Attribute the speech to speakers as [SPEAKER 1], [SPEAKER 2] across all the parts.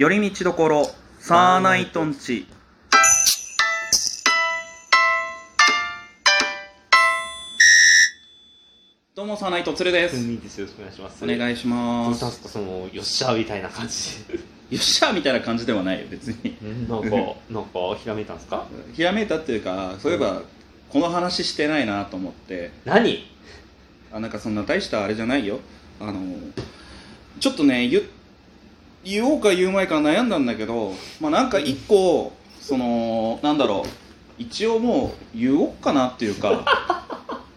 [SPEAKER 1] 寄り道どころサーナイトンチ。どうもサーナイトツルです。
[SPEAKER 2] いいです。よろしくお願いします。
[SPEAKER 1] お願いします。
[SPEAKER 2] したんですかそのよっしゃーみたいな感じ。
[SPEAKER 1] よっしゃみたいな感じではないよ別に。
[SPEAKER 2] なんか なんかひらめいたんですか？
[SPEAKER 1] ひらめいたっていうかそういえばこの話してないなと思って。
[SPEAKER 2] 何？
[SPEAKER 1] あなんかそんな大したあれじゃないよ。あのちょっとね言言おうか言うまいか悩んだんだけどまあなんか一個そのなんだろう。一応もう言おうかなっていうか。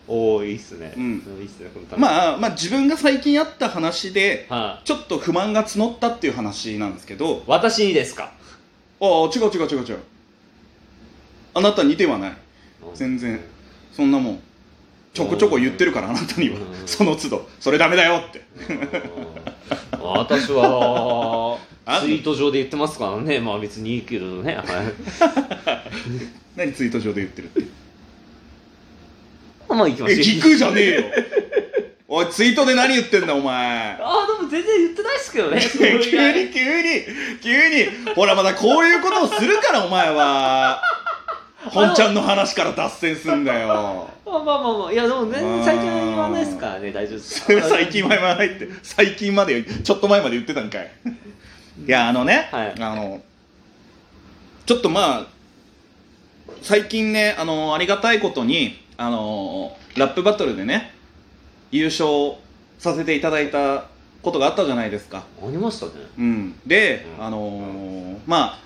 [SPEAKER 2] おおいいっすね。
[SPEAKER 1] うん。
[SPEAKER 2] いいっすね
[SPEAKER 1] まあまあ自分が最近あった話で
[SPEAKER 2] はい、
[SPEAKER 1] ちょっと不満が募ったっていう話なんですけど。
[SPEAKER 2] 私にですか？
[SPEAKER 1] ああ違う違う違う違う。あなた似てはない。全然。そんなもんちょこちょこ言ってるからあなたには。
[SPEAKER 2] うん。
[SPEAKER 1] その都度。それダメだよって。
[SPEAKER 2] うん私は
[SPEAKER 1] あ
[SPEAKER 2] ツイート上で言ってますからね。まあ別にいいけどね。はい。
[SPEAKER 1] 何ツイート上で言ってるって？
[SPEAKER 2] まあ行きま
[SPEAKER 1] え
[SPEAKER 2] しょう。
[SPEAKER 1] 聞くじゃねえよ。おいツイートで何言ってんだお前。
[SPEAKER 2] ああでも全然言ってないですけどね。
[SPEAKER 1] 急に急に急に。ほらまだこういうことをするからお前は。本ちゃんの話から脱線すんだよ
[SPEAKER 2] まあまあまあまあいやでも全然最近は言わないですからね大丈夫です。
[SPEAKER 1] 最近前はないって。最近までちょっと前まで言ってたんかい。いやあのね、
[SPEAKER 2] はい。
[SPEAKER 1] あのちょっとまあ最近ねあのありがたいことにあのラップバトルでね優勝させていただいたことがあったじゃないですか。
[SPEAKER 2] ありましたね。
[SPEAKER 1] うん、で、
[SPEAKER 2] うん。
[SPEAKER 1] あのーまあ、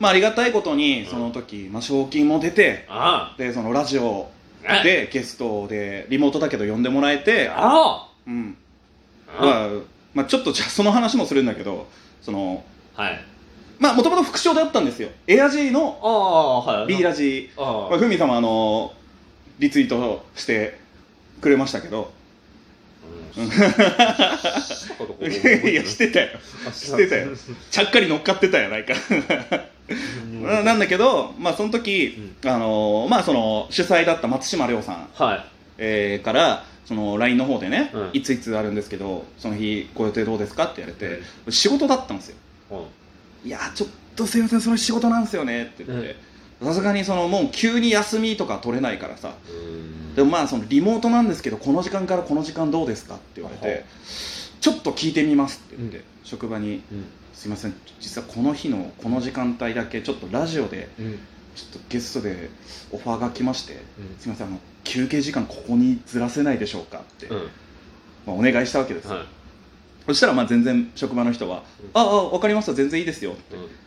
[SPEAKER 1] まあありがたいことにその時、まあ、賞金も出て
[SPEAKER 2] あ
[SPEAKER 1] でそのラジオ
[SPEAKER 2] あ
[SPEAKER 1] でゲストでリモートだけど呼んでもらえて、
[SPEAKER 2] あ
[SPEAKER 1] うん。
[SPEAKER 2] あ
[SPEAKER 1] まあまあ、ちょっとじゃあその話もするんだけどその
[SPEAKER 2] はい。
[SPEAKER 1] まあもともと副賞であったんですよ。エアジーの
[SPEAKER 2] ああはい。
[SPEAKER 1] B ラジ。
[SPEAKER 2] あ
[SPEAKER 1] まあ、ふみ様あのリツイートしてくれましたけど。
[SPEAKER 2] うん。
[SPEAKER 1] いやしてたよしてたよちゃっかり乗っかってたやないかななんだけど、まあ、その時、あのーまあ、その主催だった松島亮さん、
[SPEAKER 2] はい。
[SPEAKER 1] えーからその LINE の方でね、
[SPEAKER 2] うん。
[SPEAKER 1] いついつあるんですけどその日ご予定どうですかって言われて、仕事だったんですよ。いやーちょっとすいませんその仕事なんですよねって言って。さすがにそのもう急に休みとか取れないからさ。
[SPEAKER 2] うん。
[SPEAKER 1] でもまあそのリモートなんですけどこの時間からこの時間どうですかって言われ
[SPEAKER 2] は
[SPEAKER 1] てちょっと聞いてみますって言って、
[SPEAKER 2] うん。
[SPEAKER 1] 職場に
[SPEAKER 2] うん。
[SPEAKER 1] すいません実はこの日のこの時間帯だけちょっとラジオで
[SPEAKER 2] うん
[SPEAKER 1] ちょっとゲストでオファーが来まして、
[SPEAKER 2] うん。
[SPEAKER 1] すいませんあの休憩時間ここにずらせないでしょうかって、
[SPEAKER 2] うん。
[SPEAKER 1] まあ、お願いしたわけです、
[SPEAKER 2] はい。
[SPEAKER 1] そしたらまあ全然職場の人は
[SPEAKER 2] うん「
[SPEAKER 1] ああ分かりました全然いいですよ」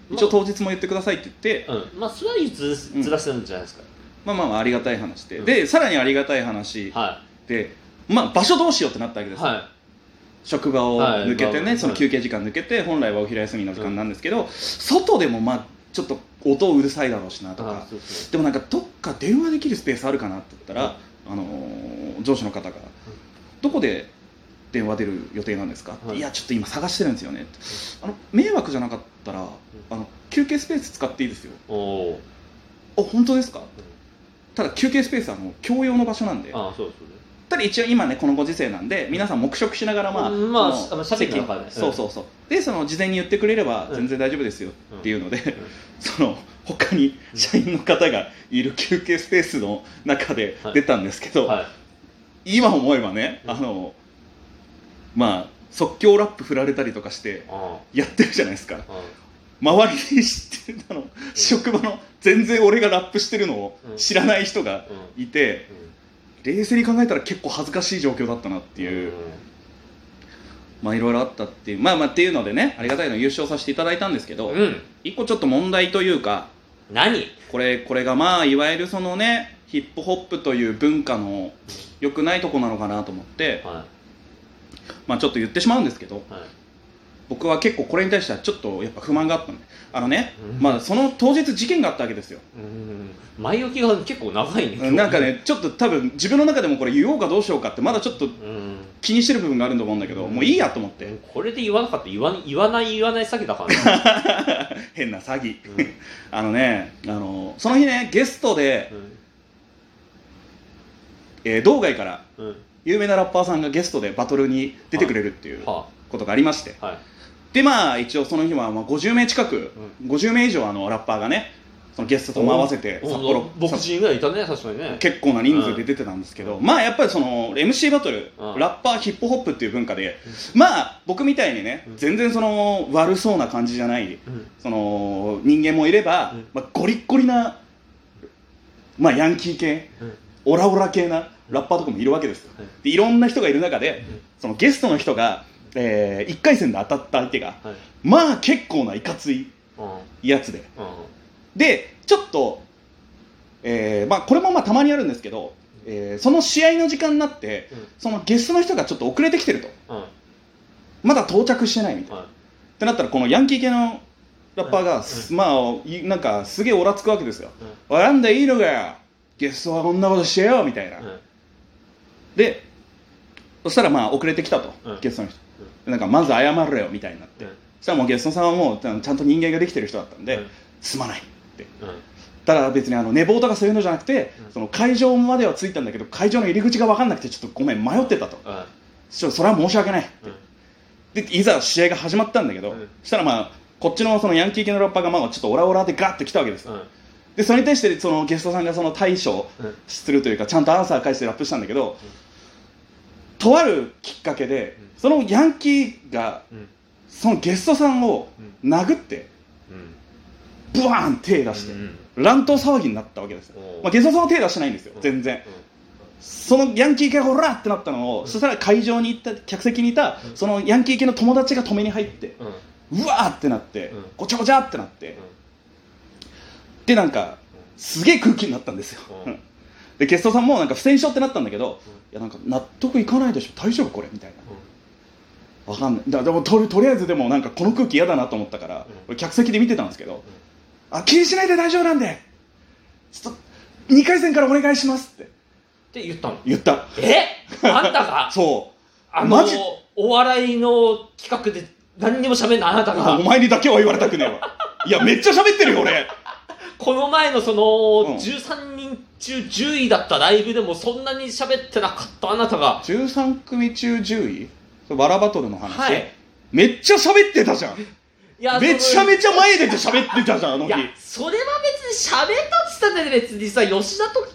[SPEAKER 2] うん。
[SPEAKER 1] 一応当日も言ってくださいって言って、
[SPEAKER 2] うん。まあそれはず
[SPEAKER 1] うん
[SPEAKER 2] ずらせるんじゃないですか。
[SPEAKER 1] まあまあまあありがたい話で、
[SPEAKER 2] うん。
[SPEAKER 1] でさらにありがたい話
[SPEAKER 2] は
[SPEAKER 1] で、まあ、場所どうしようってなったわけです
[SPEAKER 2] は
[SPEAKER 1] 職場を抜けてね、
[SPEAKER 2] はい。
[SPEAKER 1] その休憩時間抜けて本来はお昼休みの時間なんですけど、外でもまあちょっと音うるさいだろうしないと
[SPEAKER 2] あ
[SPEAKER 1] か
[SPEAKER 2] で
[SPEAKER 1] もなんかどっか電話できるスペースあるかなって言ったら、あのー上司の方が、どこで電話出る予定なんですか?」って
[SPEAKER 2] はい。
[SPEAKER 1] いやちょっと今探してるんですよね」あの迷惑じゃなかったらあの休憩スペース使っていいですよ」
[SPEAKER 2] おお
[SPEAKER 1] あ本当ですか?」ただ休憩スペースはもう共用の場所なんで。
[SPEAKER 2] あそうですね
[SPEAKER 1] ただ一応今ねこのご時世なんで皆さん黙食しながらまあ、
[SPEAKER 2] うんまあ
[SPEAKER 1] その
[SPEAKER 2] あの
[SPEAKER 1] そうそうそう。でその事前に言ってくれれば全然大丈夫ですよっていうので、その他に社員の方がいる休憩スペースの中で出たんですけど、
[SPEAKER 2] はい。
[SPEAKER 1] 今思えばね
[SPEAKER 2] うん。
[SPEAKER 1] あのまあ即興ラップ振られたりとかして
[SPEAKER 2] あ
[SPEAKER 1] やってるじゃないですか。
[SPEAKER 2] あ
[SPEAKER 1] 周りに知ってるあの、職場の全然俺がラップしてるのを
[SPEAKER 2] うん。
[SPEAKER 1] 知らない人が
[SPEAKER 2] うん。
[SPEAKER 1] いて、冷静に考えたら結構恥ずかしい状況だったなっていう、まあいろいろあったっていうまあまあっていうのでねありがたいの優勝させていただいたんですけど、
[SPEAKER 2] うん。うん
[SPEAKER 1] 一個ちょっと問題というか
[SPEAKER 2] 何？
[SPEAKER 1] これこれがまあいわゆるそのねヒップホップという文化の良くないとこなのかなと思って、
[SPEAKER 2] は
[SPEAKER 1] まあちょっと言ってしまうんですけど
[SPEAKER 2] いはい
[SPEAKER 1] 僕は結構これに対してはちょっとやっぱ不満があったんであのね、
[SPEAKER 2] うん。
[SPEAKER 1] まあその当日事件があったわけですよ。
[SPEAKER 2] うん前置きが結構長いね。
[SPEAKER 1] なんかねちょっと多分自分の中でもこれ言おうかどうしようかってまだちょっと
[SPEAKER 2] うん
[SPEAKER 1] 気にしてる部分があると思うんだけど、もういいやと思って、
[SPEAKER 2] これで言わなかったら言わ言わない言わない詐欺だからね。
[SPEAKER 1] 変な詐欺。
[SPEAKER 2] うん。
[SPEAKER 1] あのねあのその日ねゲストで、えー道外から
[SPEAKER 2] うん。うん
[SPEAKER 1] 有名なラッパーさんがゲストでバトルに出てくれるっていう
[SPEAKER 2] は
[SPEAKER 1] ことがありまして。
[SPEAKER 2] あはい
[SPEAKER 1] でまあ一応その日はまあ50名近く、50名以上あのラッパーがねそのゲストとも合わせて
[SPEAKER 2] お
[SPEAKER 1] 札幌
[SPEAKER 2] 僕人ぐらいいたね確かにね。
[SPEAKER 1] 結構な人数で出てたんですけど、まあやっぱりその MC バトル、
[SPEAKER 2] うん。
[SPEAKER 1] ラッパーヒップホップっていう文化で、まあ僕みたいにね、
[SPEAKER 2] うん。
[SPEAKER 1] 全然その悪そうな感じじゃない、
[SPEAKER 2] うん。
[SPEAKER 1] その人間もいれば、
[SPEAKER 2] うん。
[SPEAKER 1] まあ、ゴリッゴリな、まあ、ヤンキー系
[SPEAKER 2] うん。
[SPEAKER 1] オラオラ系なラッパーとかもいるわけですでいろんな人がいる中で、
[SPEAKER 2] うん。
[SPEAKER 1] そのゲストの人が、え1回戦で当たった相手が
[SPEAKER 2] はい。
[SPEAKER 1] まあ結構ないかつい
[SPEAKER 2] うん。
[SPEAKER 1] やつで。
[SPEAKER 2] うん。
[SPEAKER 1] でちょっと、えーまあ、これもまあたまにあるんですけど、えーその試合の時間になって
[SPEAKER 2] うん。
[SPEAKER 1] そのゲストの人がちょっと遅れてきてると。
[SPEAKER 2] うん
[SPEAKER 1] まだ到着してないみたいな、
[SPEAKER 2] はい。
[SPEAKER 1] ってなったらこのヤンキー系のラッパーが、
[SPEAKER 2] うん。
[SPEAKER 1] まあいなんかすげえオラつくわけですよ「おいなんだいいのかよ。ゲストはこんなことしてよ」みたいな、
[SPEAKER 2] うん。
[SPEAKER 1] でそしたらまあ遅れてきたと、
[SPEAKER 2] うん。
[SPEAKER 1] ゲストの人。でなんかまず謝れよみたいになって、
[SPEAKER 2] うん。
[SPEAKER 1] そしたらもうゲストさんはもうちゃんと人間ができてる人だったんで、
[SPEAKER 2] うん。
[SPEAKER 1] すまないって。
[SPEAKER 2] うん。
[SPEAKER 1] ただ別にあの寝坊とかそういうのじゃなくて、
[SPEAKER 2] うん。
[SPEAKER 1] その会場までは着いたんだけど会場の入り口が分かんなくてちょっとごめん迷ってたと。それは申し訳ない。
[SPEAKER 2] うん。
[SPEAKER 1] でいざ試合が始まったんだけど、
[SPEAKER 2] うん。
[SPEAKER 1] そしたらまあこっちのそのヤンキー系のラッパーがまあちょっとオラオラでガッて来たわけですでそれに対してそのゲストさんがその対処
[SPEAKER 2] うん。
[SPEAKER 1] するというかちゃんとアンサー返してラップしたんだけど、とあるきっかけで、
[SPEAKER 2] うん。
[SPEAKER 1] そのヤンキーが
[SPEAKER 2] うん。
[SPEAKER 1] そのゲストさんを殴って
[SPEAKER 2] うん。
[SPEAKER 1] ブワーン手出して、
[SPEAKER 2] うん
[SPEAKER 1] 乱闘騒ぎになったわけですよ、まあ、ゲストさんは手出してないんですよ
[SPEAKER 2] うん。
[SPEAKER 1] 全然、
[SPEAKER 2] うん。
[SPEAKER 1] そのヤンキー系がほらってなったのを、そしたら会場に行った客席にいた、
[SPEAKER 2] うん。
[SPEAKER 1] そのヤンキー系の友達が止めに入って、
[SPEAKER 2] う
[SPEAKER 1] わーってなって、
[SPEAKER 2] うん。
[SPEAKER 1] ごちゃごちゃってなって、でなんかすげえ空気になったんですよ、
[SPEAKER 2] うん
[SPEAKER 1] でゲストさんもなんか不戦勝ってなったんだけど、いやなんか納得いかないでしょ大丈夫これみたいな。わかんない。だでもとりとりあえずでもなんかこの空気嫌だなと思ったから、
[SPEAKER 2] うん。
[SPEAKER 1] 俺客席で見てたんですけど、あ気にしないで大丈夫なんでちょっと2回戦からお願いしますって。
[SPEAKER 2] って言ったの？
[SPEAKER 1] 言った。
[SPEAKER 2] え？あんたが？
[SPEAKER 1] そ
[SPEAKER 2] あの
[SPEAKER 1] マジ？
[SPEAKER 2] お笑いの企画で何にも喋んないあなた
[SPEAKER 1] う
[SPEAKER 2] が
[SPEAKER 1] お前にだけは言われたくねえわ。いやめっちゃ喋ってるよ俺。
[SPEAKER 2] この前のその、
[SPEAKER 1] うん。
[SPEAKER 2] 13人中10位だったライブでもそんなに喋ってなかったあなたが。
[SPEAKER 1] 13組中10位？バラバトルの話、
[SPEAKER 2] はい。
[SPEAKER 1] めっちゃ喋ってたじゃん。
[SPEAKER 2] いや
[SPEAKER 1] めちゃめ
[SPEAKER 2] ち
[SPEAKER 1] ちゃ前出て喋ってたじゃんあの日。
[SPEAKER 2] いやそれは別に喋ったっつったって別にさ吉田と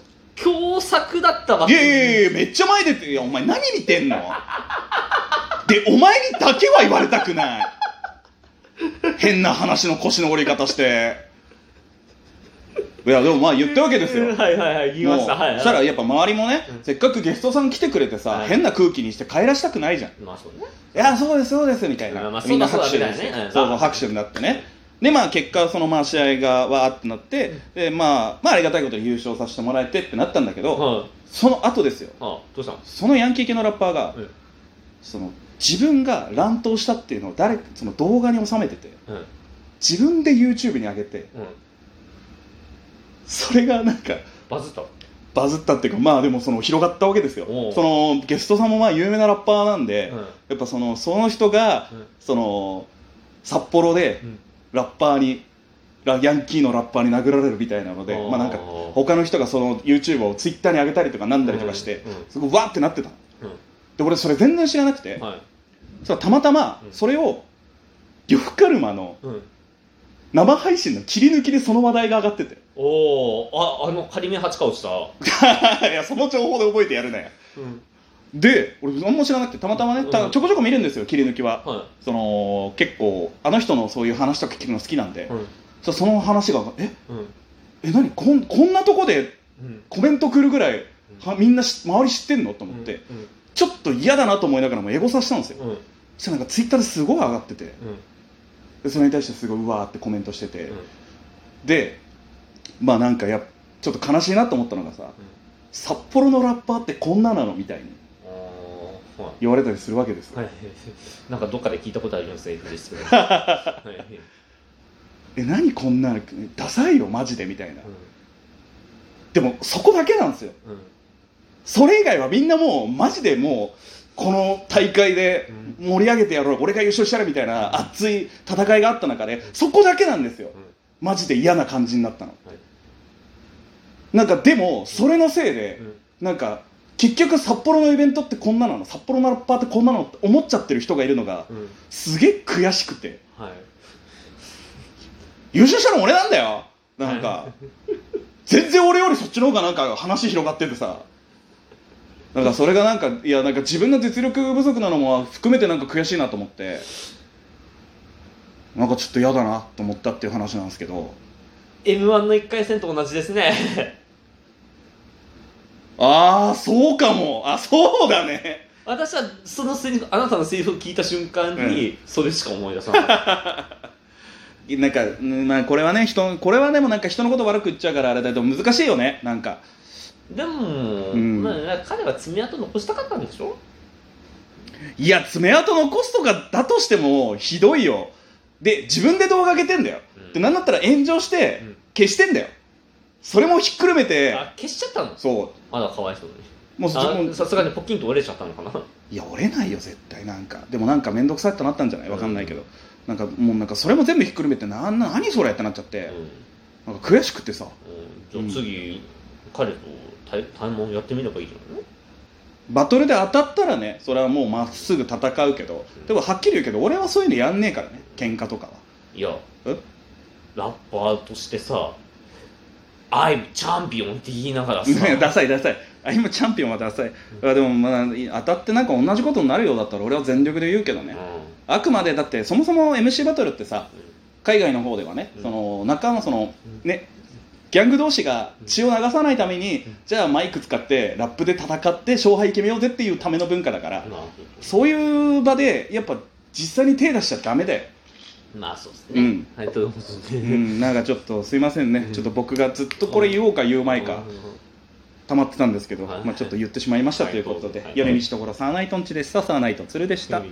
[SPEAKER 2] 共作だったわけ。
[SPEAKER 1] いやいやいやめっちゃ前出て。いやお前何見てんの？でお前にだけは言われたくない。変な話の腰の折り方していやでもまあ言ったわけですよ。
[SPEAKER 2] はいはいはい言いました。はいはい。
[SPEAKER 1] そしたらやっぱ周りもね、
[SPEAKER 2] うん。
[SPEAKER 1] せっかくゲストさん来てくれてさ、
[SPEAKER 2] はい。
[SPEAKER 1] 変な空気にして帰らしたくないじゃん。
[SPEAKER 2] まあそうね。
[SPEAKER 1] いやそうですそうですみたいな、
[SPEAKER 2] まあ
[SPEAKER 1] みんな拍手で
[SPEAKER 2] ね。うん。
[SPEAKER 1] そうそう拍手になってね。でまあ結果そのまあ試合がわーってなって、でまあまあありがたいことに優勝させてもらえてってなったんだけど、
[SPEAKER 2] はい。
[SPEAKER 1] その後ですよ。
[SPEAKER 2] あどうしたの？
[SPEAKER 1] そのヤンキー系のラッパーが、
[SPEAKER 2] うん。
[SPEAKER 1] その自分が乱闘したっていうのを誰その動画に収めてて
[SPEAKER 2] うん。
[SPEAKER 1] 自分で YouTube に上げて
[SPEAKER 2] うん
[SPEAKER 1] それがなんか
[SPEAKER 2] バズった？
[SPEAKER 1] バズったっていうかまあでもその広がったわけですよ。そのゲストさんもまあ有名なラッパーなんで、
[SPEAKER 2] うん。
[SPEAKER 1] やっぱそのその人が、
[SPEAKER 2] うん。
[SPEAKER 1] その札幌で
[SPEAKER 2] うん。
[SPEAKER 1] ラッパーにラヤンキーのラッパーに殴られるみたいなのでまあなんか他の人がその YouTube を Twitter に上げたりとかなんだりとかして、
[SPEAKER 2] うん。うん
[SPEAKER 1] すごいわーってなってた。で俺それ全然知らなくて、
[SPEAKER 2] はい。
[SPEAKER 1] たまたま
[SPEAKER 2] うん。
[SPEAKER 1] それを呂布カルマの
[SPEAKER 2] うん。
[SPEAKER 1] 生配信の切り抜きでその話題が上がってて
[SPEAKER 2] おおああの仮面八川落ちた。
[SPEAKER 1] いやその情報で覚えてやるね
[SPEAKER 2] うん。
[SPEAKER 1] で俺何も知らなくてたまたまね、た
[SPEAKER 2] うん。
[SPEAKER 1] ちょこちょこ見るんですよ切り抜きは、
[SPEAKER 2] は
[SPEAKER 1] その結構あの人のそういう話とか聞くの好きなんで、
[SPEAKER 2] いうん。
[SPEAKER 1] そその話がえ？
[SPEAKER 2] うん。
[SPEAKER 1] え何？こんこんなとこで
[SPEAKER 2] うん。
[SPEAKER 1] コメント来るぐらいはみんなし周り知ってんの？と思って、ちょっと嫌だなと思いながらもエゴサしたんですよ、
[SPEAKER 2] うんうん。
[SPEAKER 1] そしたらなんかツイッターですごい上がってて。
[SPEAKER 2] うん。
[SPEAKER 1] でそれに対してすごいうわーってコメントしてて、
[SPEAKER 2] うん。
[SPEAKER 1] でまあなんかやちょっと悲しいなと思ったのがさ、札幌のラッパーってこんななのみたいに言われたりするわけですよ、
[SPEAKER 2] はい、なんかどっかで聞いたことあるようなセリフですけど、はい。
[SPEAKER 1] え何こんなのダサいよマジでみたいな。
[SPEAKER 2] う
[SPEAKER 1] でもそこだけなんですよ。
[SPEAKER 2] んうん。
[SPEAKER 1] それ以外はみんなもうマジでもうこの大会で盛り上げてやろう俺が優勝したらみたいな熱い戦いがあった中でそこだけなんですよマジで嫌な感じになったの。
[SPEAKER 2] はい。
[SPEAKER 1] なんかでもそれのせいで
[SPEAKER 2] うん。
[SPEAKER 1] なんか結局札幌のイベントってこんななの。札幌のラッパーってこんなのって思っちゃってる人がいるのが
[SPEAKER 2] うん。
[SPEAKER 1] すげえ悔しくて。
[SPEAKER 2] はい。
[SPEAKER 1] 優勝したの俺なんだよ。なんか全然俺よりそっちの方がなんか話広がっててさ。なんかそれがなんかいやなんか自分の実力不足なのも含めてなんか悔しいなと思ってなんかちょっと嫌だなと思ったっていう話なんですけど。
[SPEAKER 2] m 1の1回戦と同じですね。
[SPEAKER 1] ああそうかも。あそうだね。
[SPEAKER 2] 私はそのセリフあなたのセリフを聞いた瞬間に、それしか思い出さなかった
[SPEAKER 1] なんか、うんまあ、これはね人これはでもなんか人のこと悪く言っちゃうからあれだけど難しいよねなんか。
[SPEAKER 2] でも、
[SPEAKER 1] うん。
[SPEAKER 2] まあ、彼は爪痕残したかったんでしょ？
[SPEAKER 1] いや爪痕残すとかだとしてもひどいよで自分で動画上げてんだよ、
[SPEAKER 2] うん。
[SPEAKER 1] でなんだったら炎上して
[SPEAKER 2] うん。
[SPEAKER 1] 消してんだよ。それもひっくるめて
[SPEAKER 2] あ消しちゃったの？
[SPEAKER 1] そ
[SPEAKER 2] まだかわいそうに。
[SPEAKER 1] うもう
[SPEAKER 2] さすがにポキンと折れちゃったのかな、
[SPEAKER 1] いや折れないよ絶対。なんか。でもなんか面倒くさいってなったんじゃない？わかんないけど、なんかもうなんかそれも全部ひっくるめてなんな何それってなっちゃって、なんか悔しくてさ。
[SPEAKER 2] うん、じゃあ次、彼と対対問やってみればいいじゃないの
[SPEAKER 1] バトルで当たったらねそれはもうまっすぐ戦うけどでもはっきり言うけど俺はそういうのやんねえからね喧嘩とかは。い
[SPEAKER 2] や
[SPEAKER 1] え？
[SPEAKER 2] ラッパーとしてさ「I'm チャンピオン」って言いながらさ。
[SPEAKER 1] ね ダサいダサい。あ今チャンピオンはダサい、あでもまあ当たってなんか同じことになるようだったら俺は全力で言うけどね、
[SPEAKER 2] う
[SPEAKER 1] あくまでだってそもそも MC バトルってさ
[SPEAKER 2] ん。
[SPEAKER 1] 海外の方ではね、
[SPEAKER 2] うん。
[SPEAKER 1] その仲間そのねギャング同士が血を流さないために、じゃあマイク使ってラップで戦って勝敗決めようぜっていうための文化だから、
[SPEAKER 2] まあ
[SPEAKER 1] そういう場でやっぱ実際に手出しちゃダメだよ、
[SPEAKER 2] まあそうですね、
[SPEAKER 1] うん。
[SPEAKER 2] はいう
[SPEAKER 1] ん、なんかちょっとすいませんね、
[SPEAKER 2] うん。
[SPEAKER 1] ちょっと僕がずっとこれ言おうか言うまいか
[SPEAKER 2] うん。
[SPEAKER 1] 溜まってたんですけど、
[SPEAKER 2] はい。
[SPEAKER 1] まあ、ちょっと言ってしまいました
[SPEAKER 2] はい
[SPEAKER 1] ということで、
[SPEAKER 2] はい。
[SPEAKER 1] 米道ところサーナイトンチでした。サーナイトツル
[SPEAKER 2] でした